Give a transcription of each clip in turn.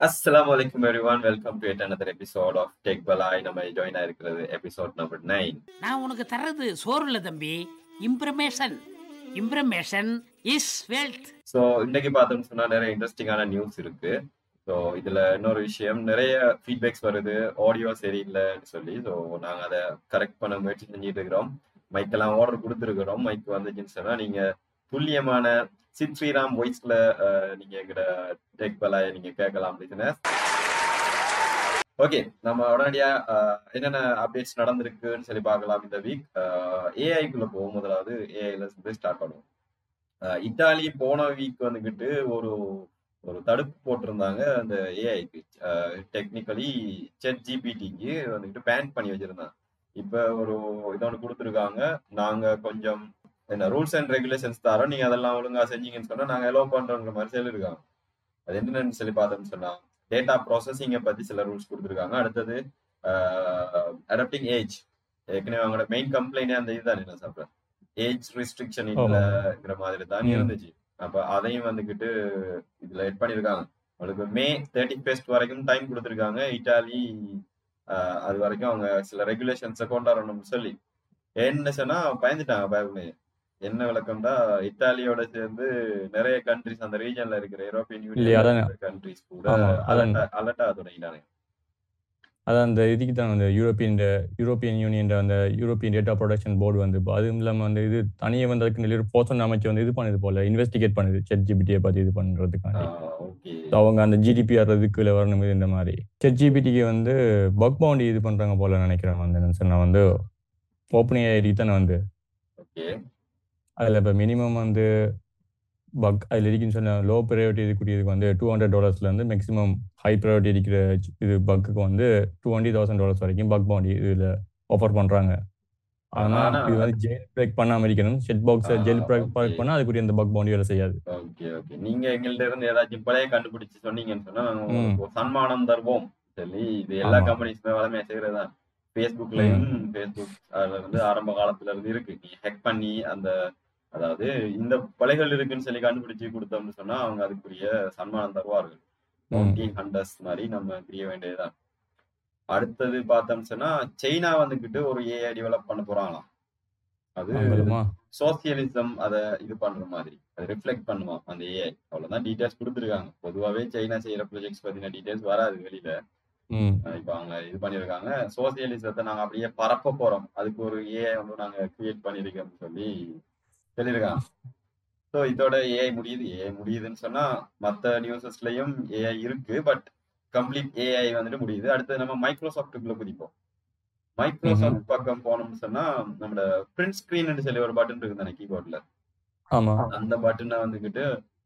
அஸ்ஸலாமு அலைக்கும் everyone welcome to another episode of tech பலாய் நம்ம ஜாயின் ஆயிருக்கிறது எபிசோட் நம்பர் நைன் நான் உனக்கு தர்றது சோறு இல்ல தம்பி information information is wealth so இன்னைக்கு பார்த்தோம்னு சொன்னா நிறைய இன்ட்ரெஸ்டிங்கான நியூஸ் இருக்கு. ஸோ இதுல இன்னொரு விஷயம் நிறைய ஃபீட்பேக்ஸ் வருது. ஆடியோ சரியில்லைன்னு சொல்லி. ஸோ நாங்க அதை கரெக்ட் பண்ண முயற்சி செஞ்சுட்டு இருக்கிறோம். மைக்கெல்லாம் ஆர்டர் கொடுத்துருக்குறோம். மைக் வந்துச்சுன்னு சொன்னா நீங்க துல்லியமான சின் ஸ்ரீராம் வாய்ஸ்ல நீங்க எங்கட டெக் பலாய நீங்க கேட்கலாம் அப்படின்னு ஓகே நம்ம உடனடியா என்னென்ன அப்டேட்ஸ் நடந்திருக்குன்னு சொல்லி பார்க்கலாம் இந்த வீக் ஏஐக்குள்ள போகும் முதலாவது ஏஐல இருந்து ஸ்டார்ட் பண்ணுவோம். இத்தாலி போன வீக் வந்துகிட்டு ஒரு ஒரு தடுப்பு போட்டிருந்தாங்க அந்த ஏஐக்கு டெக்னிக்கலி செட் ஜிபிடிக்கு வந்துகிட்டு பேன் பண்ணி வச்சிருந்தாங்க. இப்ப ஒரு இதொன்று கொடுத்துருக்காங்க. நாங்க கொஞ்சம் என்ன ரூல்ஸ் அண்ட் ரெகுலேஷன்ஸ் தரோம். நீங்க அதெல்லாம் ஒழுங்கா செஞ்சீங்கன்னு சொன்னா நாங்க எலோ பண்றோங்கிற மாதிரி சொல்லியிருக்காங்க அது என்னன்னு சொல்லி பார்த்தோம்னு சொன்னா டேட்டா ப்ராசஸிங்கை பத்தி சில ரூல்ஸ் கொடுத்துருக்காங்க. அடுத்தது அடாப்டிங் ஏஜ் ஏற்கனவே அவங்களோட மெயின் கம்ப்ளைண்ட் அந்த இதுதான். என்ன சாப்பிட்றேன் ஏஜ் ரெஸ்ட்ரிக்ஷன் இல்லைங்கிற மாதிரி தான். இருந்துச்சு. அப்ப அதையும் வந்துகிட்டு இதுல எட் பண்ணிருக்காங்க. அவங்களுக்கு மே தேர்ட்டி ஃபர்ஸ்ட் வரைக்கும் டைம் கொடுத்துருக்காங்க. இட்டாலி அது வரைக்கும் அவங்க சில ரெகுலேஷன்ஸை கொண்டாடணும்னு சொல்லி. என்ன சொன்னா பயந்துட்டாங்க பயமே என்ன விளக்கம்டா இத்தாலியோட சேர்ந்து நிறைய கண்ட்ரிஸ் அந்த ரீஜன்ல இருக்கிற யூரோப்பியன். யூனியன் கண்ட்ரிஸ் கூட. அலர்ட்டா தொடங்கிட்டாங்க. அதான் அந்த இதுக்கு தான் அந்த யூரோப்பியன் யூரோப்பியன் யூனியன் அந்த யூரோப்பியன் டேட்டா ப்ரொடக்ஷன் போர்டு வந்து அதுவும் இல்லாமல் வந்து இது தனியாக வந்து அதுக்கு நிறைய போர்சன் அமைச்சு வந்து இது பண்ணுது போல இன்வெஸ்டிகேட் பண்ணுது செட் ஜிபிடியை பற்றி இது பண்ணுறதுக்காண்டி அவங்க அந்த ஜிடிபிஆர் இதுக்குள்ள வரணும் இந்த மாதிரி. செட் ஜிபிடிக்கு வந்து பக் பவுண்டி இது பண்ணுறாங்க போல நினைக்கிறேன் வந்து சொன்னா வந்து ஓப்பன் ஐடி தானே வந்து. அதில் இப்போ மினிமம் வந்து பக் அதில் இருக்குன்னு சொன்ன லோ ப்ரையாரிட்டி இருக்கக்கூடியதுக்கு வந்து டூ ஹண்ட்ரட் டாலர்ஸ்லேருந்து மேக்ஸிமம் ஹை ப்ரையாரிட்டி இருக்கிற இது பக்குக்கு வந்து டுவெண்ட்டி தௌசண்ட் டாலர்ஸ் வரைக்கும் பக் பவுண்டி இதில் ஆஃபர் பண்ணுறாங்க ஆனால் ஆனா- இது வந்து ஜெயில் பிரேக் பண்ணாமல் இருக்கணும். செட் பாக்ஸை ஆ, ஜெயில் பிரேக் okay. பண்ணால் அதுக்குரிய அந்த பக் பவுண்டி வேலை செய்யாது. ஓகே ஓகே நீங்க எங்கள்ட்ட இருந்து ஏதாச்சும் பிழைய கண்டுபிடிச்சு சொன்னீங்கன்னு சொன்னா நாங்க ம். உங்களுக்கு ஒரு சன்மானம் தருவோம். சொல்லி இது எல்லா. கம்பெனிஸுமே வளமையா செய்யறதுதான் ஃபேஸ்புக்லயும் ஃபேஸ்புக் அதுல வந்து ஆரம்ப காலத்துல இருந்து இருக்கு. நீ ஹேக் பண்ணி அந்த அதாவது இந்த பிழைகள் இருக்குன்னு சொல்லி கண்டுபிடிச்சு கொடுத்தோம்னு சொன்னா அவங்க அதுக்குரிய சன்மானம் தருவார்கள். ஹண்டர்ஸ் மாதிரி நம்ம பிரிய வேண்டியதுதான். அடுத்தது பார்த்தோம்னு சொன்னா சைனா வந்துகிட்டு ஒரு ஏஐ டெவலப் பண்ண போறாங்களாம். அது சோசியலிசம் அதை இது பண்ற மாதிரி. அதை ரிஃப்ளெக்ட் பண்ணுவான் அந்த ஏஐ அவ்வளவுதான் டீடைல்ஸ் கொடுத்துருக்காங்க. பொதுவாகவே சைனா செய்யற ப்ரொஜெக்ட்ஸ் பத்தின டீடைல்ஸ் வராது வெளியில. இப்ப அவங்க இது பண்ணிருக்காங்க சோசியலிசத்தை நாங்க அப்படியே பரப்ப போறோம். அதுக்கு ஒரு ஏஐ வந்து நாங்க கிரியேட் பண்ணிருக்கோம்னு சொல்லி சொல்லியிருக்காங்க ஸோ இதோட ஏஐ முடியுது. ஏஐ முடியுதுன்னு சொன்னா மற்ற நியூஸஸ்லயும் ஏஐ இருக்கு பட் கம்ப்ளீட் ஏஐ வந்துட்டு முடியுது. அடுத்து நம்ம மைக்ரோசாஃப்ட்டுக்குள்ள குதிப்போம். மைக்ரோசாஃப்ட் பக்கம் போனோம்னு சொன்னா நம்மளோட பிரிண்ட் ஸ்கிரீன் சொல்லி ஒரு பட்டன் இருக்கு தானே கீபோர்ட்ல அந்த பட்டனை வந்துகிட்டு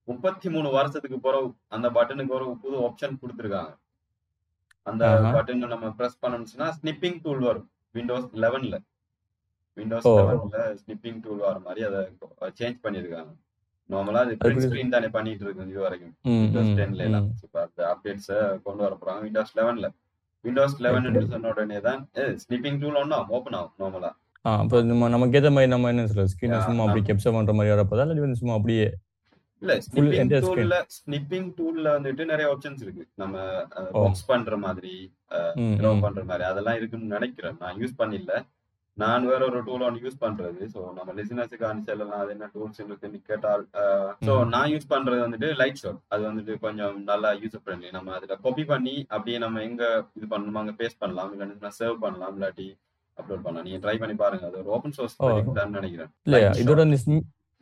முப்பத்தி மூணு வருஷத்துக்கு பிறகு அந்த பட்டனுக்கு ஒரு புது ஆப்ஷன் கொடுத்துருக்காங்க. அந்த. பட்டனை நம்ம பிரஸ் பண்ணோம்னா ஸ்னிப்பிங் டூல் வரும் விண்டோஸ் லெவன்ல விண்டோஸ். லெவன்ல ஸ்னிப்பிங் டூல் வர மாதிரி அதை சேஞ்ச் பண்ணிருக்காங்க நார்மலா அது பிரிண்ட் ஸ்கிரீன் தானே பண்ணிட்டு இருக்கு இது வரைக்கும். விண்டோஸ் டென்ல எல்லாம். இப்போ அந்த அப்டேட்ஸ் கொண்டு வர போறாங்க. விண்டோஸ் லெவன்ல விண்டோஸ் லெவன் சொன்ன உடனே தான் ஸ்னிப்பிங் டூல் ஒன்னா ஓப்பன் ஆகும் நார்மலா அப்போ நம்ம நமக்கு ஏற்ற மாதிரி நம்ம என்ன சொல்றது? ஸ்க்ரீனை சும்மா அப்படி ஆமா. கேப்சர் பண்ணுற மாதிரி வரப்போதா? இல்லை சும்மா அப்படியே இல்ல ஸ்னிப்பிங். டூல்ல ஸ்னிப்பிங் டூல்ல வந்துட்டு நிறைய ஆப்ஷன்ஸ் இருக்கு. நம்ம. பாக்ஸ் பண்ற மாதிரி ம் பண்ற மாதிரி. அதெல்லாம் இருக்குன்னு நினைக்கிறேன். நான் யூஸ் பண்ணில்ல. நான் வேற ஒரு டூல் ஒன்று யூஸ் பண்றது. ஸோ நம்ம லிசினஸுக்கு அனுப்பிச்சலாம் அது என்ன டூல்ஸ் இருக்குன்னு கேட்டால் ஸோ. நான் யூஸ் பண்றது வந்துட்டு லைட் ஷாட் அது வந்துட்டு கொஞ்சம் நல்லா யூஸ் ஃப்ரெண்ட்லி நம்ம அதுல காப்பி பண்ணி அப்படியே நம்ம எங்க இது பண்ணணுமோ அங்க பேஸ்ட் பண்ணலாம். இல்லைன்னா சர்வ் பண்ணலாம். இல்லாட்டி அப்லோட் பண்ணலாம். நீங்க ட்ரை பண்ணி பாருங்க. அது ஒரு ஓப்பன் சோர்ஸ். தான் நினைக்கிறேன். இல்லையா? இதோட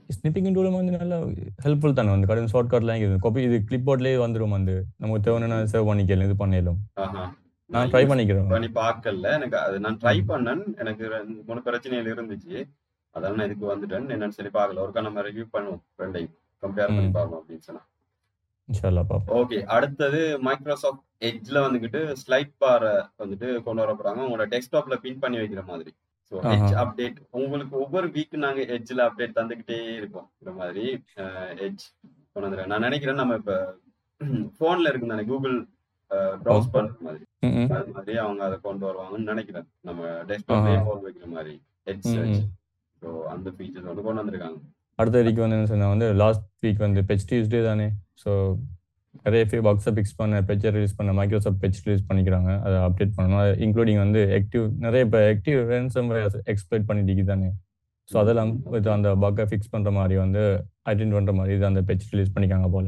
ஸ்னிப்பிங் டூல் வந்து நல்லா ஹெல்ப்ஃபுல் தானே? வந்து கடன் ஷார்ட்கட்லாம் இருக்குது காப்பி இது கிளிப் போர்ட்லேயே வந்துடும் வந்து. நமக்கு தேவையான சேவ் பண்ணிக்கலாம் இது பண்ணிடலாம் ஆஹா. நான் ட்ரை பண்ணிக்கிறேன். பண்ணி பார்க்கல. எனக்கு அது நான் ட்ரை பண்ணேன். எனக்கு ரெண்டு மூணு பிரச்சனைகள் இருந்துச்சு. அதெல்லாம் நான் இதுக்கு வந்துட்டேன். என்னன்னு சொல்லி பார்க்கல. ஒருக்கா நம்ம ரிவ்யூ பண்ணுவோம். ரெண்டையும் கம்பேர் பண்ணி. பார்ப்போம் அப்படின்னு சொன்னா. ஓகே. அடுத்தது மைக்ரோசாஃப்ட் எட்ஜ்ல வந்துகிட்டு ஸ்லைட் பாரை வந்துட்டு கொண்டு வர போறாங்க. உங்களோட டெஸ்க்டாப்ல பின் பண்ணி வைக்கிற மாதிரி. ஸோ. எட்ஜ் அப்டேட் உங்களுக்கு ஒவ்வொரு வீக் நாங்க எட்ஜ்ல அப்டேட் தந்துகிட்டே இருப்போம். இந்த மாதிரி எட்ஜ் கொண்டு வந்துருக்கேன் நான் நினைக்கிறேன் நம்ம இப்ப போன்ல இருக்கு தானே கூகுள் ப்ரௌஸ் பண்ற மாதிரி. அது மாதிரி அவங்க அதை கொண்டு வருவாங்கன்னு நினைக்கிறேன். நம்ம டெஸ்க்டாப்லயே. போன் வைக்கிற மாதிரி. Head search. ஸோ அந்த ஃபீச்சர்ஸ் வந்து கொண்டு வந்திருக்காங்க. அடுத்த வீக் வந்து என்ன சொன்னா வந்து லாஸ்ட் வீக் வந்து பெச் டியூஸ்டே தானே. ஸோ நிறைய ஃபே பக்ஸை ஃபிக்ஸ் பண்ண பெச்சை ரிலீஸ் பண்ண மைக்ரோசாஃப்ட் பெச் ரிலீஸ் பண்ணிக்கிறாங்க. அதை அப்டேட் பண்ணணும். இன்க்ளூடிங் வந்து ஆக்டிவ் நிறைய இப்போ ஆக்டிவ் ரேன்சம் எக்ஸ்பிளைட் பண்ணிட்டு தானே. ஸோ அதெல்லாம் இது அந்த பக்கை ஃபிக்ஸ் பண்ணுற மாதிரி வந்து ஐடென்ட் பண்ணுற மாதிரி இது அந்த பெச் ரிலீஸ் பண்ணிக்காங்க போல.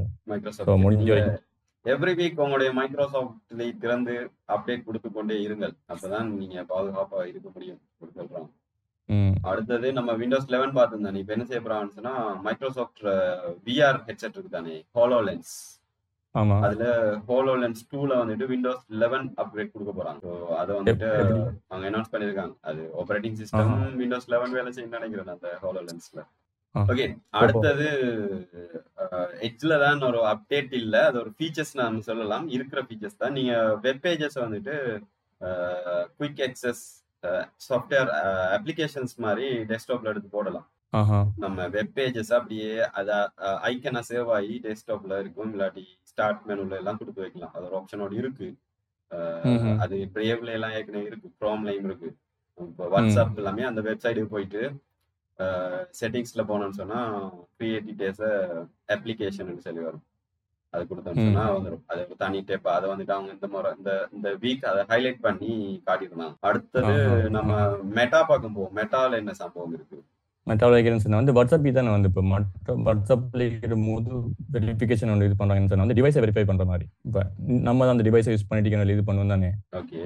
முடிஞ்ச வரைக்கும். எவ்ரி வீக் உங்களுடைய மைக்ரோசாஃப்ட்ல திறந்து அப்டேட் கொடுத்து கொண்டே இருங்கள். அப்பதான் நீங்க பாதுகாப்பா இருக்க முடியும். சொல்றாங்க. அடுத்தது நம்ம விண்டோஸ் லெவன் பார்த்துருந்தோம் இப்போ என்ன செய்ய போறாங்கன்னு மைக்ரோசாஃப்ட் விஆர் ஹெட்செட் இருக்கு தானே ஹோலோ லென்ஸ் அதுல ஹோலோ லென்ஸ் டூல வந்துட்டு விண்டோஸ் லெவன் அப்கிரேட் கொடுக்க போறாங்க. ஸோ அதை வந்துட்டு? அவங்க அனௌன்ஸ் பண்ணிருக்காங்க அது ஆப்பரேட்டிங் சிஸ்டம். விண்டோஸ் லெவன் வேலை செய்யும் நினைக்கிறேன் அந்த ஹோலோ லென்ஸ்ல. ஓகே அடுத்தது எட்ஜ்ல தான் ஒரு அப்டேட் இல்ல. அது ஒரு ஃபீச்சர்ஸ் நான் சொல்லலாம். இருக்கிற ஃபீச்சர்ஸ் தான். நீங்க வெப் பேஜஸ் வந்துட்டு குயிக் access சாஃப்ட்வேர் அப்ளிகேஷன்ஸ் மாதிரி டெஸ்க்டாப்ல எடுத்து போடலாம். நம்ம வெப் பேஜஸ் அப்படியே அத ஐக்கனா சேவ் ஆகி டெஸ்க்டாப்ல இருக்கும். இல்லாட்டி ஸ்டார்ட் மெனுல எல்லாம் கொடுத்து வைக்கலாம். அது ஒரு ஆப்ஷனோட இருக்கு. அது பிரேவ்ல எல்லாம் ஏற்கனவே இருக்கு. க்ரோம்லயும் இருக்கு. இப்போ வாட்ஸ்அப் எல்லாமே அந்த வெப்சைட்டுக்கு போயிட்டு செட்டிங்ஸ்ல போனோம்னு சொன்னா கிரியேட் டேஸ் அப்ளிகேஷன் சொல்லி வரும். அது கொடுத்தோம்னு சொன்னா வந்துடும் அது ஒரு தனி டேப் அதை வந்துட்டு அவங்க இந்த முறை இந்த இந்த வீக் அதை ஹைலைட் பண்ணி காட்டியிருந்தாங்க அடுத்தது. நம்ம மெட்டா பார்க்கும் போவோம். மெட்டால என்ன சம்பவம் இருக்கு? மெட்டாவில் வைக்கிறேன்னு வந்து வாட்ஸ்அப் தானே வந்து இப்போ மற்ற வாட்ஸ்அப்ல இருக்கிற போது வெரிஃபிகேஷன் ஒன்று இது பண்ணுறாங்கன்னு சொன்னா வந்து டிவைஸை வெரிஃபை பண்ணுற மாதிரி. இப்போ நம்ம தான் அந்த டிவைஸை யூஸ் பண்ணிட்டு இது பண்ணுவோம் தானே. ஓகே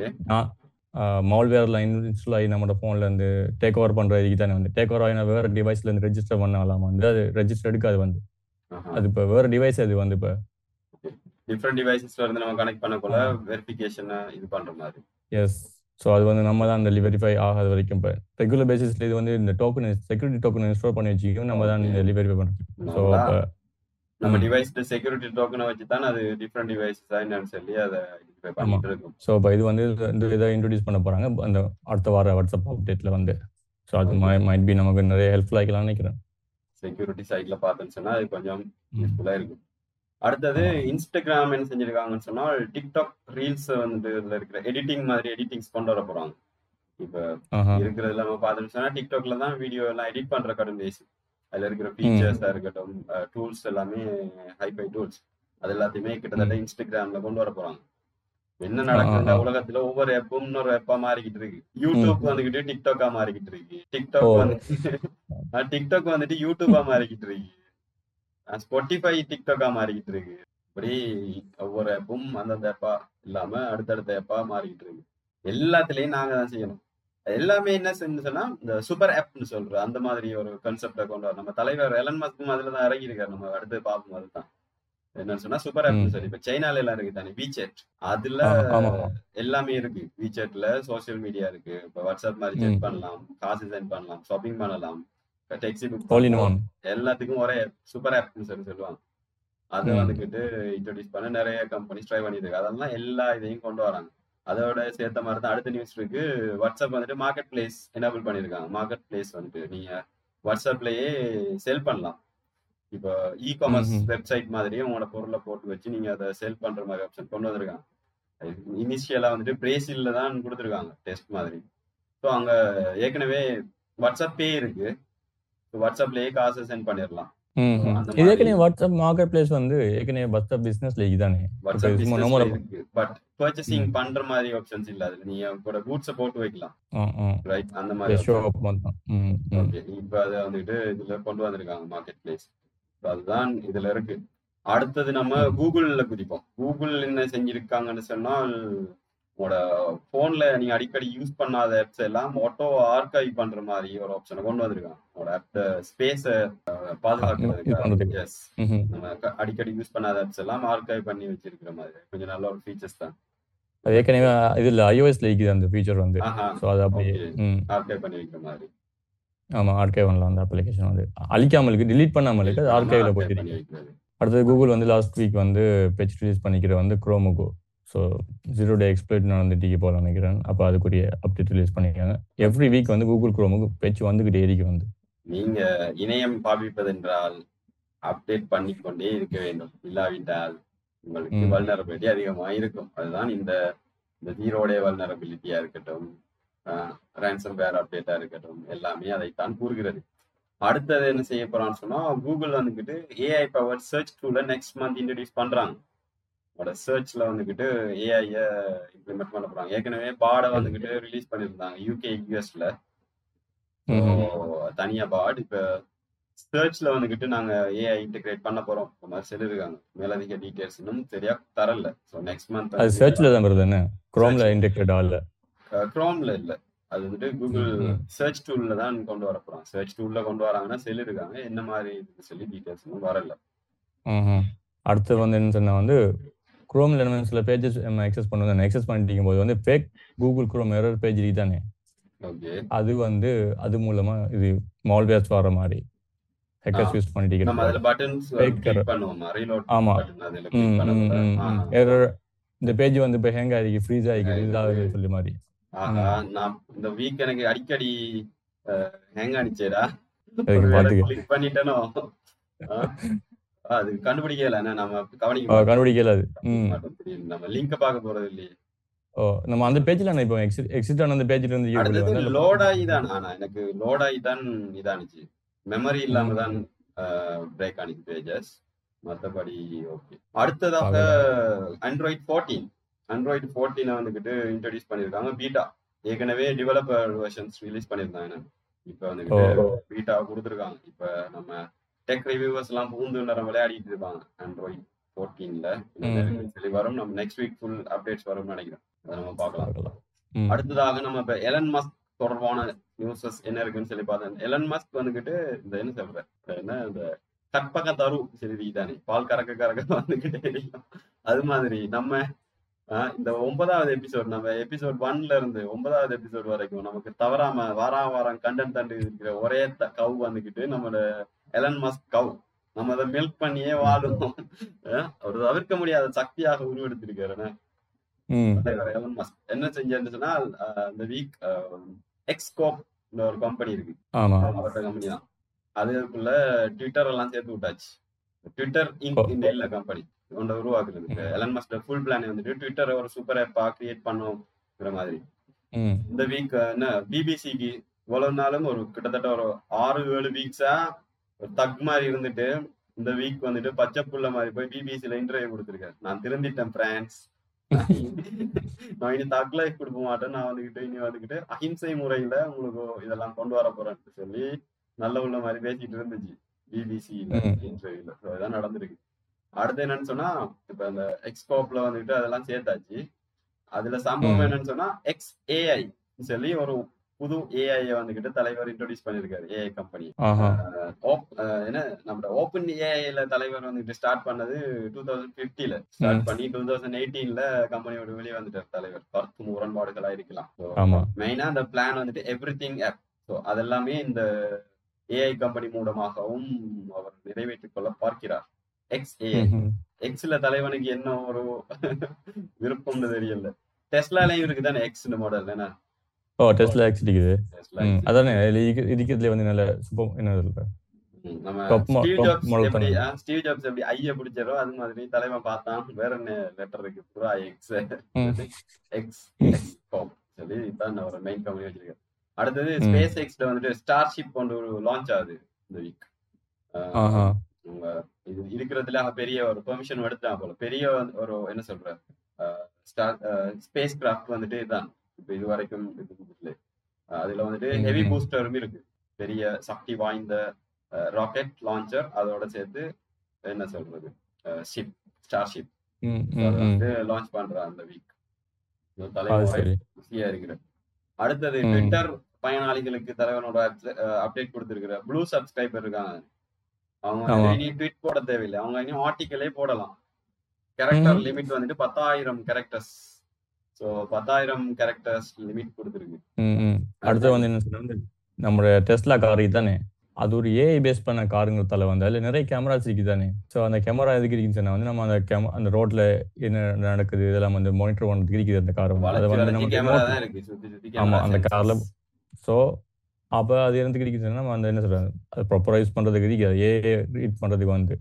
மால்வேரில் இன்ஸ்டால் ஆகி நம்மளோட ஃபோனில் இருந்து டேக் ஓவர் பண்ணுற இதுக்கு தானே வந்து. டேக் ஓவர் ஆகினா வேறு டிவைஸ்ல இருந்து ரெஜிஸ்டர் பண்ணலாம்? வந்து அது ரெஜிஸ்டர் எடுக்காது வந்து. அது இப்போ வேறு டிவைஸ் அது வந்து இப்போ. டிஃப்ரெண்ட் டிவைசஸ்ல இருந்து நம்ம கனெக்ட் பண்ணக்குள்ள வெரிஃபிகேஷன் இது பண்ற மாதிரி. எஸ் ஸோ அது வந்து நம்ம தான் அந்த வெரிஃபை ஆகாத வரைக்கும் இப்போ. ரெகுலர் பேசிஸ்ல இது வந்து இந்த டோக்கன் செக்யூரிட்டி டோக்கன் இன்ஸ்டால் பண்ணி வச்சுக்கோ நம்ம தான் இந்த வெரிஃபை பண்ணுறது ஸோ இப்போ நம்ம ம். டிவைஸ் செக்யூரிட்டி டோக்கனை வச்சு தான் அது டிஃப்ரெண்ட் டிவைசஸ் என்னன்னு சொல்லி அதை பண்ணிட்டு இருக்கும். ஸோ இப்போ இது வந்து இந்த இதை இன்ட்ரடியூஸ் பண்ண போகிறாங்க அந்த அடுத்த வார வாட்ஸ்அப் அப்டேட்டில் வந்து. ஸோ அது மைட் பி நமக்கு நிறைய ஹெல்ப்ஃபுல்லாக இருக்கலாம்னு நினைக்கிறேன். செக்யூரிட்டி சைட்ல பார்த்தோம்னு சொன்னா அது கொஞ்சம். யூஸ்ஃபுல்லா இருக்கும். அடுத்தது. இன்ஸ்டாகிராம் என்ன செஞ்சிருக்காங்கன்னு சொன்னா டிக்டாக் ரீல்ஸ் வந்து இதுல இருக்கிற எடிட்டிங் மாதிரி எடிட்டிங்ஸ் கொண்டு வர போறாங்க. இப்ப இருக்கிறதுல நம்ம பார்த்தோம்னு சொன்னா டிக்டாக்ல தான் வீடியோ எல்லாம் எடிட் பண்ற கடன் பேசி அதுல இருக்கிற ஃபீச்சர்ஸா இருக்கட்டும் டூல்ஸ் எல்லாமே ஹைஃபை டூல்ஸ் அது எல்லாத்தையுமே கிட்டத்தட்ட இன்ஸ்டாகிராம்ல கொண்டு வர போறாங்க. என்ன நடக்குது. உலகத்துல ஒவ்வொரு ஆப்பும் இன்னொரு ஆப்பா மாறிக்கிட்டு இருக்கு. யூடியூப் வந்துகிட்டு டிக்டாக்கா மாறிக்கிட்டு இருக்கு. டிக்டாக் ஓ. வந்து டிக்டாக் வந்துட்டு யூடியூபா மாறிக்கிட்டு இருக்கு. ஸ்பாட்டிஃபை டிக்டாக்கா மாறிக்கிட்டு இருக்கு. இப்படி ஒவ்வொரு ஆப்பும் அந்தந்த ஆப்பா இல்லாம அடுத்தடுத்த ஆப்பா மாறிக்கிட்டு இருக்கு. எல்லாத்துலயும் நாங்க தான் செய்யணும். எல்லாமே என்ன சொன்னா இந்த சூப்பர் ஆப்னு சொல்ற அந்த மாதிரி ஒரு கான்செப்டை கொண்டு வர. நம்ம தலைவர் எலன் மஸ்கும் அதுல தான் இறங்கி இருக்காரு நம்ம அடுத்து பார்ப்போம் அதுதான் என்னன்னு சொன்னா சூப்பர் ஆப்னு. சொல்லி இப்ப சைனால எல்லாம் இருக்கு தானே வீச்சேட் அதுல எல்லாமே இருக்கு. வீச்சேட்ல சோஷியல் மீடியா இருக்கு. இப்ப வாட்ஸ்அப் மாதிரி. செட் பண்ணலாம். காசு சென்ட் பண்ணலாம். ஷாப்பிங் பண்ணலாம். டெக்ஸி புக் எல்லாத்துக்கும் ஒரே சூப்பர் ஆப்னு சொல்லி சொல்லுவாங்க. அதை. வந்துக்கிட்டு இன்ட்ரோடியூஸ் பண்ண நிறைய கம்பெனிஸ் ட்ரை பண்ணிட்டு இருக்கு அதெல்லாம் எல்லா இதையும் கொண்டு வராங்க. அதோட சேர்த்த மாதிரி தான் அடுத்த நியூஸ் இருக்கு வாட்ஸ்அப் வந்துட்டு மார்க்கெட் பிளேஸ் எனேபிள் பண்ணிருக்காங்க மார்க்கெட் பிளேஸ் வந்துட்டு நீங்க வாட்ஸ்அப்லயே செல் பண்ணலாம். இப்போ இ காமர்ஸ். வெப்சைட் மாதிரியே உங்களோட பொருளை போட்டு வச்சு நீங்க அதை செல் பண்ற மாதிரி ஆப்ஷன் கொண்டு வந்திருக்காங்க. இனிஷியலா வந்துட்டு பிரேசில்ல தான் கொடுத்துருக்காங்க டெஸ்ட் மாதிரி. ஸோ அங்க ஏற்கனவே வாட்ஸ்அப் பே இருக்கு வாட்ஸ்அப்லயே காசை சென்ட் பண்ணிடலாம் இது ஏற்கனவே வாட்ஸ்அப் மார்க்கெட் பிளேஸ் வந்து ஏற்கனவே வாட்ஸ்அப் பிசினஸ் லீக் தானே? பட் பர்ச்சேசிங் ம். பண்ற மாதிரி ஆப்ஷன்ஸ் இல்ல அதுல. நீங்க கூட பூட்ஸ போட்டு வைக்கலாம். ரைட் அந்த மாதிரி ஷோ அப் ஓகே இப்போ அதை வந்துட்டு இதுல கொண்டு வந்திருக்காங்க மார்க்கெட் பிளேஸ் அதுதான் இதுல இருக்கு. அடுத்தது நம்ம. கூகுள்ல குதிப்போம். கூகுள் என்ன செஞ்சிருக்காங்கன்னு சொன்னால் உங்களோட போன்ல நீங்க அடிக்கடி யூஸ் பண்ணாத ஆப்ஸ் எல்லாம் ஆட்டோ ஆர்கைவ் பண்ற மாதிரி ஒரு ஆப்ஷனை கொண்டு வந்திருக்காங்க உங்களோட ஆப் ஸ்பேஸ பாதுகாக்கிறதுக்கு. எஸ். நம்ம அடிக்கடி யூஸ் பண்ணாத ஆப்ஸ் எல்லாம் ஆர்கைவ் பண்ணி வச்சிருக்கிற மாதிரி. கொஞ்சம் நல்ல ஒரு ஃபீச்சர்ஸ் தான். அது ஏற்கனவே இதுல iOS இருக்குது அந்த ஃபீச்சர் வந்து. ஸோ அது அப்படியே ஆர்கைவ் பண்ணி வைக்கிற மாதிரி. ஆமா ஆர்கைவ் பண்ணலாம் அந்த அப்ளிகேஷன் வந்து. அழிக்காமல் இருக்கு delete பண்ணாமல் இருக்கு அது ஆர்கைவ்ல அடுத்தது கூகுள் வந்து லாஸ்ட் வீக் வந்து பெச் ரிலீஸ் பண்ணிக்கிற வந்து குரோமுக்கு ஸோ ஜீரோ டே எக்ஸ்பிளைட் நடந்துட்டு போல நினைக்கிறேன். அப்போ அதுக்குரிய அப்டேட் ரிலீஸ் பண்ணியிருக்காங்க. எவ்ரி வீக் வந்து கூகுள் குரோமுக்கு பெச் வந்துகிட்டே இருக்கு வந்து. நீங்க இணையம் பாவிப்பதென்றால் அப்டேட் பண்ணி கொண்டே இருக்க வேண்டும். இல்லாவிட்டால் உங்களுக்கு. வல்னரபிலிட்டி அதிகமா இருக்கும். அதுதான் இந்த இந்த ஜீரோடே வல்னரபிலிட்டியா இருக்கட்டும் ரேன்சம் வேர் அப்டேட்டா இருக்கட்டும் எல்லாமே அதைத்தான் கூறுகிறது. அடுத்தது என்ன செய்ய போறான்னு சொன்னா கூகுள் வந்துக்கிட்டு ஏஐ பவர் சர்ச் டூல நெக்ஸ்ட் மந்த் இன்ட்ரடியூஸ் பண்றாங்க. சர்ச்ல வந்துகிட்டு ஏஐய இம்ப்ளிமெண்ட் பண்ண போறாங்க ஏற்கனவே பாட வந்துகிட்டு ரிலீஸ் பண்ணியிருந்தாங்க யூகே யூஎஸ்ல தனியா பாட். இப்ப சர்ச்ல வந்துகிட்டு நாங்க ஏஐ இன்டிகிரேட் பண்ண போறோம். இந்த மாதிரி சொல்லிருக்காங்க மேலதிக டீடைல்ஸ் இன்னும் சரியா தரல. ஸோ நெக்ஸ்ட் மந்த் அது சர்ச்ல தான் வருது என்ன? குரோம்ல இன்டெக்டட் ஆகல. குரோம்ல இல்ல. அது வந்துட்டு கூகுள். சர்ச் டூல்ல தான் கொண்டு வர போறாங்க. சர்ச் டூல்ல கொண்டு வராங்கன்னா சொல்லிருக்காங்க என்ன மாதிரி சொல்லி டீடைல்ஸ் இன்னும் வரல. அடுத்து வந்து என்ன சொன்னா வந்து குரோம்ல நம்ம சில பேஜஸ் நம்ம எக்ஸஸ் பண்ணுவோம். எக்ஸஸ் பண்ணிட்டு போது வந்து fake Google Chrome error page தானே? அது வந்து அது மூலமா இது மால்வேர்ஸ் வர மாதிரி. ஹேக்கர்ஸ். யூஸ் பண்ணிட்டு நம்ம அதுல. Buttons click. பண்ணுவோமா? ரீலோட் ஆமா. error இந்த பேஜ் வந்து இப்போ ஹேங் ஆகிருக்கு ஃப்ரீஸ் ஆகிருக்கு. இதாகுது சொல்லி மாதிரி. நான் இந்த வீக் எனக்கு அடிக்கடி ஹேங் ஆனிச்சேடா. கிளிக் பண்ணிட்டேனோ? அது கண்டுபிடிக்கல நம்ம கவனிக்க. கண்டுபிடிக்கல அது. நம்ம லிங்க் பார்க்க போறது இல்லையே. ஓ நம்ம அந்த பேஜ்ல இப்போ எக்ஸிட் எக்ஸிட் ஆன அந்த பேஜ்ல இருந்து அடுத்தது லோட் ஆகி தான் ஆனா எனக்கு லோட் ஆகி தான் இதானுச்சு மெமரி இல்லாம தான் பிரேக் ஆனிச்சு பேஜஸ் மத்தபடி ஓகே அடுத்ததாக ஆண்ட்ராய்ட் ஃபோர்டீன் ஆண்ட்ராய்டு ஃபோர்டீனை வந்துகிட்டு இன்ட்ரடியூஸ் பண்ணியிருக்காங்க பீட்டா ஏற்கனவே டெவலப்பர் வெர்ஷன்ஸ் ரிலீஸ் பண்ணியிருந்தாங்க இப்போ வந்துகிட்டு பீட்டா கொடுத்துருக்காங்க. இப்போ நம்ம டெக் ரிவ்யூவர்ஸ் எல்லாம் பூந்து நேரம் விளையாடிட்டு இருப்பாங்க. ஆண்ட்ராய்ட் ஃபோர்டீன்ல சொல்லி வரும். நம்ம நெக்ஸ்ட் வீக் ஃபுல் அப்டேட்ஸ் வரும்னு நினைக்கிறோம். அதை நம்ம பார்க்கலாம். அடுத்ததாக நம்ம இப்ப எலன் மஸ்க் தொடர்பான நியூஸஸ் என்ன இருக்குன்னு சொல்லி பார்த்தேன். எலன் மஸ்க் வந்துகிட்டு இந்த என்ன சொல்ற? என்ன இந்த கற்பக தரு செய்தி தானே. பால் கறக்க கறக்க வந்துகிட்டே அது மாதிரி நம்ம இந்த ஒன்பதாவது எபிசோட் நம்ம எபிசோட் ஒன்ல இருந்து ஒன்பதாவது எபிசோட் வரைக்கும் நமக்கு தவறாம வாரா வாரம் கண்டென்ட் தண்டு இருக்கிற ஒரே கவ் வந்துகிட்டு நம்மளோட எலன் மஸ்க் கவ் நம்ம அதை மில்க் பண்ணியே வாழும். ஒரு தவிர்க்க முடியாத சக்தியாக உருவெடுத்திருக்காரு. என்ன? ம். தலைவர் எலன் மஸ்க் என்ன செஞ்சாருன்னு சொன்னால் அஹ், இந்த வீக் எக்ஸ்கோப் ஒரு கம்பெனி இருக்கு. அவரோட கம்பெனி தான். அதுக்குள்ள ட்விட்டர் எல்லாம் சேர்த்து விட்டாச்சு. ட்விட்டர். இங்க் இந்த கம்பெனி ஒன்றை உருவாக்குறதுக்கு எலன் மஸ்க் ஃபுல் பிளான் வந்துட்டு ட்விட்டர் ஒரு சூப்பர் ஆப்பா கிரியேட் பண்ணுங்கிற மாதிரி. இந்த வீக் என்ன பிபிசிக்கு இவ்வளவு நாளும் ஒரு கிட்டத்தட்ட ஒரு ஆறு ஏழு வீக்ஸா ஒரு தக் மாதிரி இருந்துட்டு இந்த வீக் வந்துட்டு பச்சை புள்ள மாதிரி போய் பிபிசில இன்டர்வியூ கொடுத்துருக்காரு. நான் திருந்திட்டேன் பிரான்ஸ் நான் இனி தக் லைஃப் கொடுக்க மாட்டேன் நான் வந்துகிட்டு இனி வந்துகிட்டு அஹிம்சை முறையில உங்களுக்கு இதெல்லாம் கொண்டு வர போறேன்னு சொல்லி நல்ல உள்ள மாதிரி பேசிட்டு இருந்துச்சு பிபிசி. இன்டர்வியூல இதான் நடந்திருக்கு. அடுத்து என்னன்னு சொன்னா இப்ப இந்த எக்ஸ்கோப்ல வந்துட்டு அதெல்லாம் சேர்த்தாச்சு. அதுல சம்பவம். என்னன்னு சொன்னா எக்ஸ் ஏஐ சொல்லி ஒரு புது ஏஐ வந்துகிட்டு தலைவர் இன்ட்ரோடியூஸ் பண்ணிருக்காரு ஏஐ கம்பெனி என்ன நம்ம ஓப்பன் ஏஐல தலைவர் வந்துட்டு ஸ்டார்ட் பண்ணது டூ தௌசண்ட் பிப்டில ஸ்டார்ட் பண்ணி டூ தௌசண்ட் எயிட்டீன்ல கம்பெனியோட வெளியே வந்துட்டார் தலைவர். கருத்து முரண்பாடுகளா இருக்கலாம். மெயினா அந்த பிளான் வந்துட்டு எவ்ரி திங் ஆப் ஸோ அதெல்லாமே இந்த ஏஐ கம்பெனி மூலமாகவும் அவர் நிறைவேற்றிக் கொள்ள பார்க்கிறார். எக்ஸ். எக்ஸ்ல தலைவனுக்கு என்ன ஒரு விருப்பம்னு தெரியல. டெஸ்லாலையும் இருக்குதானே எக்ஸ் மாடல் என்ன ஓ டெஸ்ட்ல எக்ஸ் இருக்குது டெஸ்லா அதானே இருக்கு- இருக்கிறதுல வந்து நல்ல சூப்பர் என்ன சொல்ற ஸ்டீவ் ஜாப்ஸ் எப்படி தானே. ஐய பிடிச்சாரோ அது மாதிரி தலைவன் பார்த்தான். வேற என்ன லெட்டர் இருக்கு? பூரா எக்ஸ். எக்ஸ் எக்ஸ் காப் சொல்லி இதான் ஒரு மெயின் கம்பெனி வச்சிருக்காரு. அடுத்தது. ஸ்பேஸ் எக்ஸ்ல வந்துட்டு ஸ்டார்ஷிப் ஒரு லான்ச் ஆகுது இந்த வீக் இது இருக்கிறதுல பெரிய ஒரு பெர்மிஷன் எடுத்தான் போல. பெரிய ஒரு என்ன சொல்ற ஸ்பேஸ் கிராஃப்ட் வந்துட்டு இதுதான் இப்ப இது வரைக்கும் அதுல வந்துட்டு ஹெவி. பூஸ்டரும் இருக்கு. பெரிய சக்தி வாய்ந்த ராக்கெட் லான்ச்சர் அதோட சேர்த்து என்ன சொல்றது? ஷிப் ஸ்டார் ஷிப் வந்து லான்ச் பண்றா அந்த வீக் அது தலைவர் சரி. பிஸியா இருக்கிற அடுத்தது. ட்விட்டர் பயனாளிகளுக்கு தலைவனோட அப்டேட் கொடுத்திருக்கிற ப்ளூ சப்ஸ்கிரைபர் இருக்காங்க. அவங்க. இனி ட்வீட் போட தேவையில்லை. அவங்க இனி ஆர்டிக்கலே போடலாம். கேரக்டர். லிமிட் வந்துட்டு பத்தாயிரம் கேரக்டர்ஸ் ஸோ பத்தாயிரம் கேரக்டர்ஸ் லிமிட் கொடுத்துருக்கு. அடுத்து வந்து என்ன நம்மளோட டெஸ்லா கார் தானே அது ஒரு ஏஐ பேஸ் பண்ண காருங்கிறதால வந்து அதில் நிறைய கேமராஸ் இருக்கு தானே ஸோ அந்த கேமரா எதுக்கு இருக்குன்னு சொன்னா வந்து நம்ம அந்த கேம அந்த ரோட்ல என்ன நடக்குது இதெல்லாம் வந்து மானிட்டர் பண்ணுறதுக்கு இருக்குது அந்த கார் அதை வந்து நம்ம கேமரா remote- தான் இருக்கு. சுத்தி சுத்தி ஆமா கேமரா அந்த கார்ல ஸோ அப்போ அது எனக்கு இருக்குதுன்னா நம்ம அந்த என்ன சொல்றது அது ப்ராப்பராக யூஸ் பண்ணுறதுக்கு இருக்கு அது ஏ ரீட் பண்ணுறதுக்கு வந்து.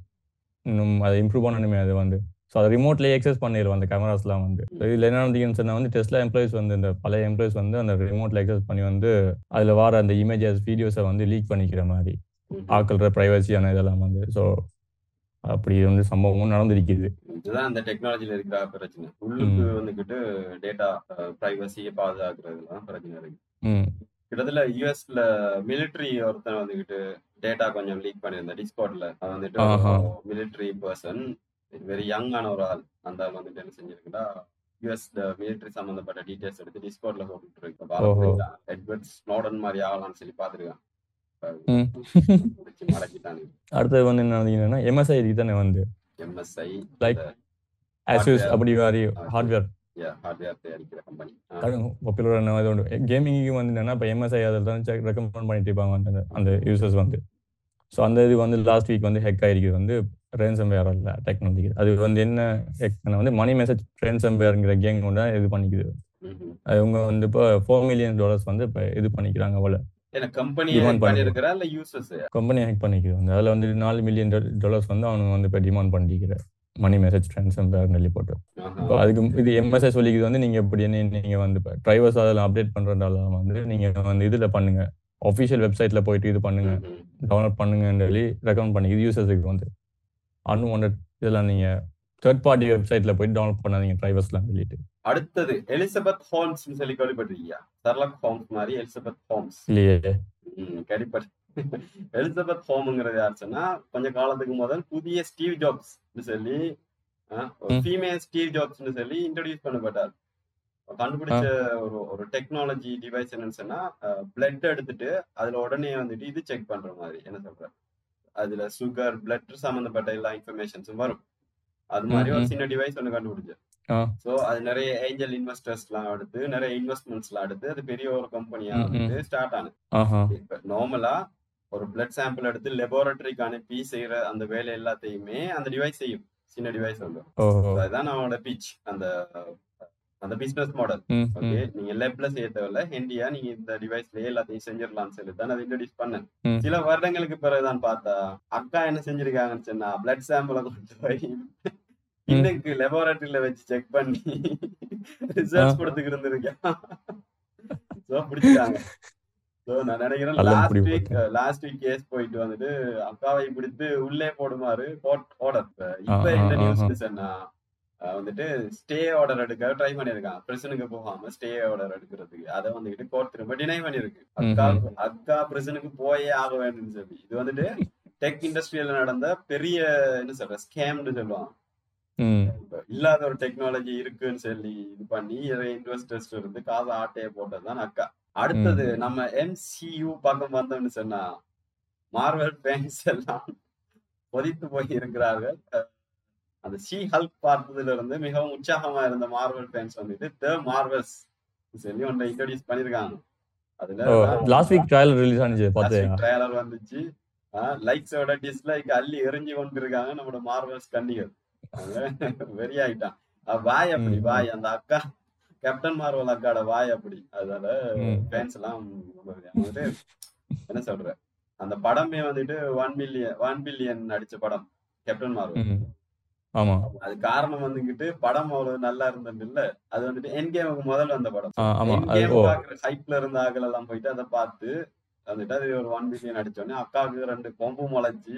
இன்னும் அதை இம்ப்ரூவ் பண்ணணுமே அது வந்து. ஸோ அதை ரிமோட்லேயே எக்ஸஸ் பண்ணிடுவோம் அந்த கேமராஸ்லாம் வந்து. So இதில் என்ன நடந்தீங்கன்னு சொன்னால் வந்து டெஸ்ட்ல எம்ப்ளாயிஸ் வந்து இந்த பழைய எம்ப்ளாயிஸ் வந்து அந்த ரிமோட்டில் எக்ஸஸ் பண்ணி வந்து அதில் வர அந்த இமேஜஸ் வீடியோஸை வந்து லீக் பண்ணிக்கிற மாதிரி. ஆக்கள்ற ப்ரைவசியான இதெல்லாம் வந்து. ஸோ அப்படி வந்து சம்பவமும் நடந்திருக்குது. இதுதான் அந்த டெக்னாலஜில இருக்கிற பிரச்சனை. உள்ளுக்கு. வந்துகிட்டு டேட்டா பிரைவசியை பாதுகாக்கிறதுல தான் பிரச்சனை இருக்கு. ம். கிட்டத்தட்ட யூஎஸ்ல மிலிட்டரி ஒருத்தன் வந்துகிட்டு டேட்டா கொஞ்சம் லீக் பண்ணியிருந்தேன். டிஸ்கார்ட்ல அது வந்துட்டு ஆஹா. மிலிட்டரி பர்சன் வெரி யங்கான ஒரு ஆள். அந்த ஆள் வந்துட்டு என்ன செஞ்சிருக்குன்னா யூஎஸ் மிலிட்டரி சம்பந்தப்பட்ட டீடைல்ஸ் எடுத்து டிஸ்கார்ட்ல போட்டுட்டு. இருக்கு எட்வர்ட் ஸ்னோடன் மாதிரி ஆகலாம்னு சொல்லி பாத்துருக்கான் அடுத்தது வந்து என்ன எம்எஸ்ஐ தானே வந்து. எம்எஸ்ஐ Like, ஆசூஸ் அப்படி மாதிரி ஹார்ட்வேர் கம்பெனி பாப்புலரான இது கேமிங்க்கு வந்து என்னன்னா இப்போ எம்எஸ்ஐ அதில் தான் ரெக்கமெண்ட் பண்ணிட்டு இருப்பாங்க அந்த அந்த யூசர்ஸ் வந்து. ஸோ அந்த இது வந்து லாஸ்ட் வீக் வந்து ஹெக் ஆகிருக்குது வந்து ரேன்சம் வேர் இல்லை டெக்னாலஜி அது வந்து என்ன ஹெக் வந்து மணி மெசேஜ் ரேன்சம் வேர்ங்கிற கேங் கொண்டு இது பண்ணிக்குது. அது இவங்க வந்து இப்போ ஃபோர் மில்லியன் டாலர்ஸ் வந்து இப்போ இது பண்ணிக்கிறாங்க போல. ஏன்னா கம்பெனி ஹேக் பண்ணிக்குது. வந்து அதில் வந்து நாலு மில்லியன் டாலர்ஸ் வந்து அவனுங்க வந்து இப்போ டிமாண்ட் பண்ணிக்கிற மணி மெசேஜ் ட்ரான்ஸ்ஃபர் சொல்லி போட்டு அதுக்கு இது எம்எஸ்ஐ சொல்லிக்குது வந்து நீங்கள் இப்படி என்ன நீங்கள் வந்து இப்போ டிரைவர்ஸ் அதெல்லாம் அப்டேட் பண்ணுறதால வந்து நீங்கள் வந்து இதில் பண்ணுங்க. ஒஃபிஷியல் வெப்சைட்டில் போயிட்டு இது பண்ணுங்க. டவுன்லோட் பண்ணுங்கன்னு சொல்லி ரெக்கமெண்ட் பண்ணிக்குது யூசர்ஸுக்கு வந்து. அன்வான்ட் இதெல்லாம் நீங்கள் தேர்ட் பார்ட்டி வெப்சைட்டில் போயிட்டு டவுன்லோட் பண்ணாதீங்க டிரைவர்ஸ்லாம் சொல்லிட்டு. அடுத்தது எலிசபெத் ஹோம்ஸ் சொல்லி கேள்விப்பட்டிருக்கியா? சர்லக் ஹோம்ஸ் மாதிரி எலிசபெத் ஹோம்ஸ் இல்லையே. கேள்விப்பட்டு எலிசபெத் ஹோம்ங்கிறது யார் சொன்னா கொஞ்ச காலத்துக்கு முதல் புதிய ஸ்டீவ் ஜாப்ஸ் சொல்லி. ஃபீமேல் ஸ்டீவ் ஜாப்ஸ்னு சொல்லி இன்ட்ரடியூஸ் பண்ணப்பட்டார் கண்டுபிடிச்ச ஒரு ஒரு டெக்னாலஜி டிவைஸ் என்னன்னு சொன்னா பிளட் எடுத்துட்டு அதுல உடனே வந்துட்டு இது செக் பண்ற மாதிரி என்ன சொல்ற அதுல சுகர் பிளட் சம்பந்தப்பட்ட எல்லா இன்ஃபர்மேஷன்ஸும் வரும் அது மாதிரி ஒரு. சின்ன டிவைஸ் ஒன்று கண்டுபிடிச்சு. சோ அது நிறைய ஏஞ்சல் இன்வெஸ்டர்ஸ் எல்லாம் எடுத்து நிறைய இன்வெஸ்ட்மெண்ட்ஸ் எல்லாம் எடுத்து அது பெரிய ஒரு கம்பெனியா. வந்துட்டு ஸ்டார்ட் ஆனது இப்ப நார்மலா ஒரு பிளட் சாம்பிள் எடுத்து லெபார்டரிக்கு அனுப்பி செய்யற அந்த வேலை எல்லாத்தையுமே அந்த டிவைஸ் செய்யும். சின்ன டிவைஸ் வந்து ஓஹோ. அதுதான் நம்மளோட பிச் அந்த அந்த பிசினஸ் மாடல் ஓகே நீங்க லேப்ல செய்ய தேவையில்ல. ஹெண்டியா நீங்க இந்த டிவைஸ்லயே எல்லாத்தையும் செஞ்சிடலாம்னு சொல்லி தான் அதை இன்ட்ரடியூஸ் பண்ணேன். சில வருடங்களுக்கு பிறகுதான் பார்த்தா அக்கா என்ன செஞ்சிருக்காங்கன்னு சொன்னா பிளட் சாம்பிளை கொண்டு போய் இன்னைக்கு லெபார்டரியில வச்சு செக் பண்ணி ரிசல்ட்ஸ் கொடுத்துக்கிட்டு இருந்திருக்கேன். சோ நான் நினைக்கிறேன் last week last week case போயிட்டு வந்துட்டு அக்காவை பிடித்து உள்ளே போடுமாறு கோர்ட் ஆர்டர் இப்ப என்ன நியூஸ் அஹ் வந்துட்டு ஸ்டே ஆர்டர் எடுக்க ட்ரை பண்ணிருக்கான் பிரசனுக்கு போகாம ஸ்டே ஆர்டர் எடுக்கிறதுக்கு. அதை வந்துட்டு கோர்ட் திரும்ப டினை பண்ணிருக்கு அக்கா அக்கா பிரசனுக்கு போயே ஆக வேண்டும்னு சொல்லி. இது வந்துட்டு டெக் இண்டஸ்ட்ரியில நடந்த பெரிய என்ன சொல்ற ஸ்கேம்னு இப்ப இல்லாத ஒரு டெக்னாலஜி இருக்குன்னு சொல்லி இது பண்ணி இன்வெஸ்டர்ஸ் இருந்து காசை ஆட்டைய போட்டதுதான் அக்கா. அடுத்தது நம்ம எம்சியூ பக்கம் வந்தோம்னு சொன்னா மார்வல் ஃபேன்ஸ் எல்லாம் கொதித்து போய் இருக்கிறார்கள் அந்த ஷீ ஹல்க் பார்த்ததுல இருந்து மிகவும் உற்சாகமா இருந்த மார்வல் ஃபேன்ஸ் வந்துட்டு த மார்வல்ஸ் சொல்லி ஒன்றை இன்ட்ரோடியூஸ் பண்ணிருக்காங்க. அதுல லாஸ்ட் வீக் ட்ரையல் ரிலீஸ் ஆனிச்சு பார்த்தேன் ட்ரைலர் வந்துச்சு. லைக்ஸோட டிஸ்லைக் அள்ளி எரிஞ்சு கொண்டு இருக்காங்க நம்மளோட மார்வல்ஸ் கண்ணிகள். வெறி ஆயிட்டான் வாய் அப்படி. வாய் அந்த அக்கா கேப்டன் மார்வல் அக்காட வாய் அப்படி. அதனால. ஃபேன்ஸ் எல்லாம். வந்துட்டு என்ன சொல்ற? அந்த படமே வந்துட்டு ஒன் மில்லியன் ஒன் பில்லியன் நடிச்ச படம் கேப்டன் மார்வல் ஆமா. அது காரணம் வந்துகிட்டு படம் அவ்வளவு நல்லா இருந்தது இல்ல. அது வந்துட்டு என் கேமுக்கு முதல் வந்த படம். பாக்குற ஹைப்ல இருந்த ஆக்கள் எல்லாம் போயிட்டு அதை பார்த்து வந்துட்டு அது ஒரு ஒன் பில்லியன் அடிச்சோடனே அக்காவுக்கு ரெண்டு கொம்பு முளைச்சு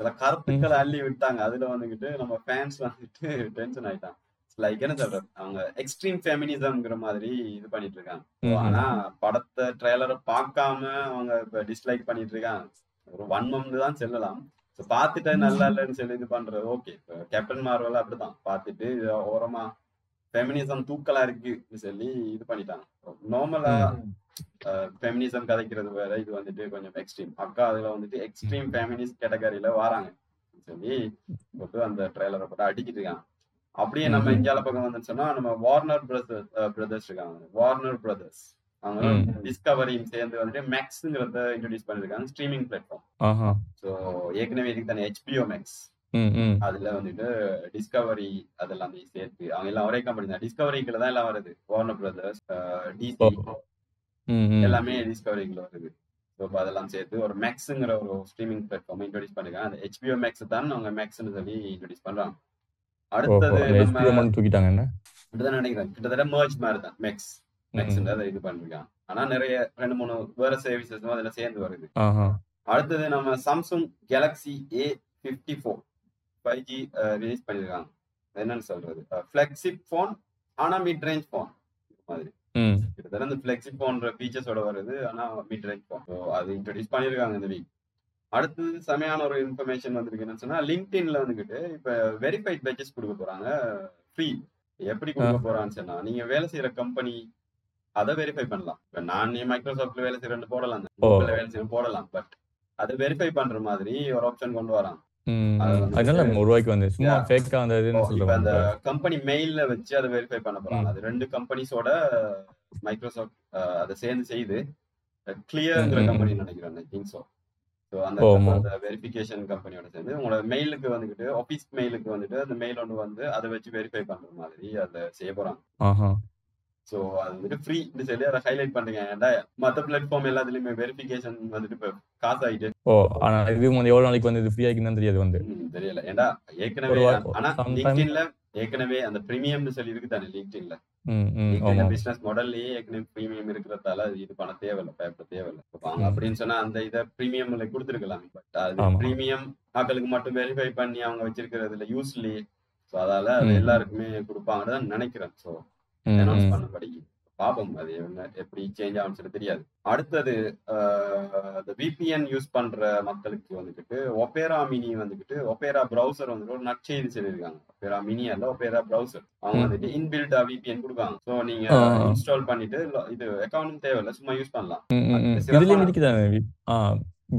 சில கருத்துக்களை அள்ளி விட்டாங்க. அதுல வந்துகிட்டு நம்ம ஃபேன்ஸ் வந்துட்டு டென்ஷன் ஆயிட்டாங்க. லைக் என்ன சொல்றது? அவங்க எக்ஸ்ட்ரீம் ஃபெமினிசம்ங்கிற மாதிரி இது பண்ணிட்டு இருக்காங்க. ஆனா படத்தை ட்ரெய்லரை பார்க்காம அவங்க இப்ப டிஸ்லைக் பண்ணிட்டு இருக்காங்க ஒரு மந்த் தான் செல்லலாம். ஸோ பார்த்துட்டு நல்லா இல்லைன்னு சொல்லி இது பண்றது ஓகே இப்போ கேப்டன் மார்வல் அப்படிதான் பார்த்துட்டு இது ஓரமா ஃபெமினிசம் தூக்கலா இருக்குன்னு சொல்லி இது பண்ணிட்டாங்க. நார்மலா ஃபெமினிசம் கதைக்கிறது வேற. இது வந்துட்டு கொஞ்சம் எக்ஸ்ட்ரீம் அக்கா அதுல வந்துட்டு எக்ஸ்ட்ரீம் ஃபெமினிஸ்ட் கேட்டகரியில வராங்க. சொல்லி போட்டு அந்த ட்ரெய்லரை போட்டு அடிக்கிட்டு இருக்காங்க அப்படியே நம்ம. இந்தியால பக்கம் வந்து சொன்னா நம்ம வார்னர் பிரதர்ஸ் பிரதர்ஸ் இருக்காங்க. வார்னர் பிரதர்ஸ் அவங்க. டிஸ்கவரியும் சேர்ந்து வந்துட்டு மேக்ஸ்ங்கிறத இன்ட்ரடியூஸ் பண்ணிருக்காங்க ஸ்ட்ரீமிங் பிளாட்ஃபார்ம் ஸோ ஏற்கனவே இதுக்கு தானே ஹெச்பிஓ மேக்ஸ் அதுல வந்துட்டு டிஸ்கவரி அதெல்லாம் சேர்த்து அவங்க எல்லாம் ஒரே கம்பெனி தான். டிஸ்கவரிக்குள்ள தான் எல்லாம் வருது. வார்னர் பிரதர்ஸ் டிசி எல்லாமே டிஸ்கவரிக்குள்ள வருது. ஸோ அதெல்லாம் சேர்த்து ஒரு மேக்ஸுங்கிற ஒரு ஸ்ட்ரீமிங் பிளாட்ஃபார்ம் இன்ட்ரோடியூஸ் பண்ணிருக்காங்க அந்த ஹெச்பிஓ மேக்ஸ் தான் அவங்க மேக்ஸ்னு சொல்லி இன்ட்ரோடியூஸ் பண்றாங்க. அடுத்தது அந்த தூக்கிட்டாங்க என்ன? நினைக்கிறேன். கிட்டத்தட்ட merge மாதிரி தான் மேக்ஸ் மேக்ஸ்ன்றதை இது பண்ணிருக்காங்க ஆனா நிறைய ரெண்டு மூணு வேற சர்வீசஸும் அதுல சேர்ந்து வருது. அடுத்தது நம்ம Samsung Galaxy A fifty four five G release பண்ணியிருக்காங்க என்னன்னு சொல்றது? ஃபிளெக்சிப் ஃபோன் ஆனா மிட் ரேஞ்ச் ஃபோன் மாதிரி. கிட்டத்தட்ட இந்த ஃபிளெக்சிப் ஃபோன்ற ஃபீச்சர்ஸோட வருது. ஆனா மிட் ரேஞ்ச் ஃபோன் அது இன்ட்ரடியூஸ் பண்ணியிருக்காங்க இந்த வீக் அடுத்தது செமையான ஒரு இன்ஃபர்மேஷன் வந்திருக்கு என்னன்னு சொன்னா லிங்க்டின்ல வந்துகிட்டு இப்ப வெரிஃபைட் பேஜஸ் கொடுக்க போறாங்க. ஃப்ரீ எப்படி கொடுக்க போறான்னு சொன்னா நீங்க வேலை செய்யற கம்பெனி அதை வெரிஃபை பண்ணலாம். இப்ப நான் மைக்ரோசாஃப்ட்ல வேலை செய்யறேன்னு போடலாம். கூகுள்ல வேலை செய்யறேன் போடலாம். பட் அதை வெரிஃபை பண்ற மாதிரி ஒரு ஆப்ஷன் கொண்டு அதனால வந்து சும்மா. ஃபேக்கா அந்த இதுன்னு கம்பெனி மெயில்ல வச்சு அதை வெரிஃபை பண்ண போறாங்க. அது ரெண்டு கம்பெனிஸோட மைக்ரோசாஃப்ட் அதை சேர்ந்து செய்து கிளியர்ங்கிற கம்பெனி நினைக்கிறேன் திங்க் ஸோ அந்த. அந்த வெரிஃபிகேஷன் கம்பெனியோட சேர்ந்து உங்களோட மெயிலுக்கு வந்துட்டு ஆஃபீஸ் மெயிலுக்கு வந்துட்டு அந்த மெயில் ஒன்று வந்து அதை வச்சு வெரிஃபை பண்ற மாதிரி அதை செய்ய போறாங்க. ஸோ அது வந்துட்டு ஃப்ரீ சொல்லி அதை ஹைலைட் பண்ணுங்க. ஏன்டா மற்ற பிளாட்ஃபார்ம் எல்லாத்துலயுமே வெரிஃபிகேஷன் வந்துட்டு இப்போ காசு ஆயிட்டு ஓ ஆனா இது வந்து எவ்வளவு நாளைக்கு வந்து இது ஃப்ரீ ஆகிக்குன்னு தெரியாது வந்து. தெரியல. ஏன்டா ஏற்கனவே ஆனா லிங்க்டின்ல ஏற்கனவே அந்த பிரீமியம்னு சொல்லி இருக்கு தானே லிங்க்டின்ல ம் ஆமா. பிசினஸ் மாடல்லயே ஏற்கனவே பிரீமியம் இருக்கிறதால இது பண்ண தேவையில்லை பயப்பட தேவையில்லை. அப்படின்னு சொன்னா அந்த இதை பிரீமியம்ல கொடுத்துருக்கலாம். பட் அது. பிரீமியம் ஆட்களுக்கு மட்டும் வெரிஃபை பண்ணி அவங்க வச்சிருக்கிறதுல யூஸ்லி ஸோ அதால. எல்லாருக்குமே கொடுப்பாங்கன்னு தான் நினைக்கிறேன். ஸோ அனௌன்ஸ் ம். பாப்போம் அது என்ன எப்படி சேஞ்ச் ஆகும்னு சொல்லி தெரியாது. அடுத்தது இந்த விபிஎன் யூஸ் பண்ற மக்களுக்கு வந்துக்கிட்டு ஒபேரா மினி வந்துக்கிட்டு ஒபேரா ப்ரௌசர் வந்துட்டு ஒரு நற்செய்தி சொல்லியிருக்காங்க. ஒபேரா மினி அல்ல ஒபேரா ப்ரௌசர் அவங்க. வந்துட்டு இன்பில்டா விபிஎன் கொடுக்காங்க ஸோ நீங்க. இன்ஸ்டால் பண்ணிட்டு இது அக்கௌண்ட் தேவையில்ல சும்மா யூஸ் பண்ணலாம். பிரேவ்ல இருக்குதானே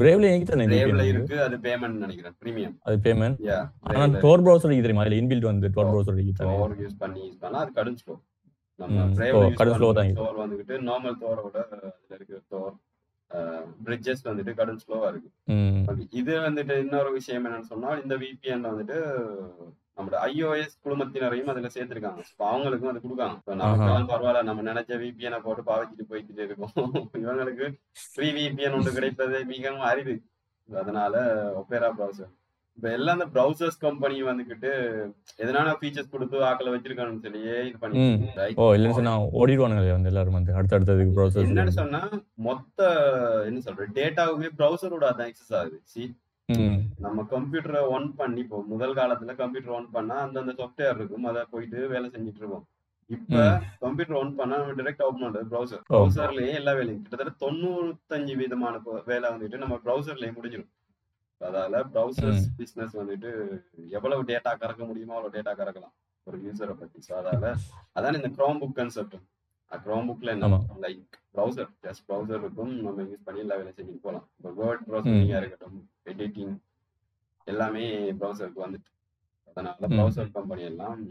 பிரேவ்ல VPN இருக்கு அது பேமெண்ட் நினைக்கிறேன் பிரீமியம் அது பேமெண்ட் ஆனா டோர் ப்ரௌசர் தெரியுமா? அதுல இன்பில்ட் வந்து டோர் ப்ரௌசர் தானே? யூஸ் பண்ணி யூஸ் பண்ணலாம் அது ஸ்லோ நம்ம கடும் பண்ற தான். தோர் வந்துகிட்டு நார்மல் தோரோட இருக்கிற தோர் பிரிட்ஜஸ் வந்துட்டு கடும் ஸ்லோவா இருக்கு. இது வந்துட்டு இன்னொரு விஷயம் என்னன்னு சொன்னால் இந்த விபிஎன் வந்துட்டு நம்மளோட ஐஓஎஸ் குழுமத்தினரையும் அதுல சேர்த்திருக்காங்க. அவங்களுக்கும் அது கொடுக்காங்க. நமக்கெல்லாம் பரவாயில்ல நம்ம நினைச்ச விபிஎனை போட்டு பாவிச்சுட்டு போய்கிட்டே இருக்கோம். இவங்களுக்கு ஃப்ரீ விபிஎன் ஒன்று கிடைப்பது மிகவும் அரிது. அதனால ஒப்பேரா ப்ரௌசர் இப்ப எல்லாம் அந்த ப்ரௌசர்ஸ் கம்பெனி வந்துகிட்டு எதனால ஃபீச்சர்ஸ் கொடுத்து ஆக்களை வச்சிருக்காங்கன்னு சொல்லியே இது பண்ணி? ஓ இல்லைன்னு சொன்னா ஓடிடுவானுங்களே வந்து எல்லாரும் வந்து. அடுத்தடுத்ததுக்கு ப்ரௌசர் என்னன்னு சொன்னா மொத்த என்ன சொல்ற டேட்டாவுமே ப்ரௌசரோட அதான் எக்ஸஸ் ஆகுது. சி நம்ம கம்ப்யூட்டரை ஒன் பண்ணி இப்போ முதல் காலத்துல கம்ப்யூட்டர் ஒன் பண்ணா அந்தந்த சாஃப்ட்வேர் இருக்கும். அதை போயிட்டு வேலை செஞ்சுட்டு இருக்கோம் இப்ப கம்ப்யூட்டர் ஒன் பண்ணா நம்ம டைரக்ட் ஓப்பன் பண்றது ப்ரௌசர். ப்ரௌசர்லயே எல்லா வேலையும் கிட்டத்தட்ட தொண்ணூத்தஞ்சு விதமான வேலை வந்துட்டு நம்ம ப்ரௌசர்லயே முடிஞ்சிடும் அதால ப்ரௌசர்ஸ் பிசினஸ் வந்துட்டு எவ்வளவு டேட்டா கறக்க முடியுமோ அவ்வளவு டேட்டா கறக்கலாம். ஒரு யூசரை பத்தி. ஸோ அதால அதான் இந்த க்ரோம் புக் கன்செப்ட் க்ரோம் புக்ல என்ன. லைக் ப்ரௌசர் ஜஸ்ட் ப்ரௌசர் இருக்கும். நம்ம யூஸ் பண்ணி எல்லா வேலையும் செஞ்சுட்டு போகலாம். இப்போ வேர்ட் ப்ரௌசரிங்கா இருக்கட்டும் எடிட்டிங் எல்லாமே ப்ரௌசருக்கு வந்துட்டு. அதனால. ப்ரௌசர் கம்பெனி எல்லாம்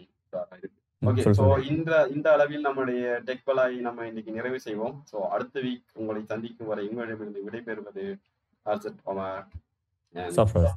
இருக்கு ஓகே ஸோ இந்த இந்த அளவில் நம்முடைய டெக் பலாய் நம்ம இன்னைக்கு நிறைவு செய்வோம். ஸோ அடுத்த வீக் உங்களை சந்திக்கும் வரை உங்களிடமிருந்து விடைபெறுவது ஆர்சட் suffers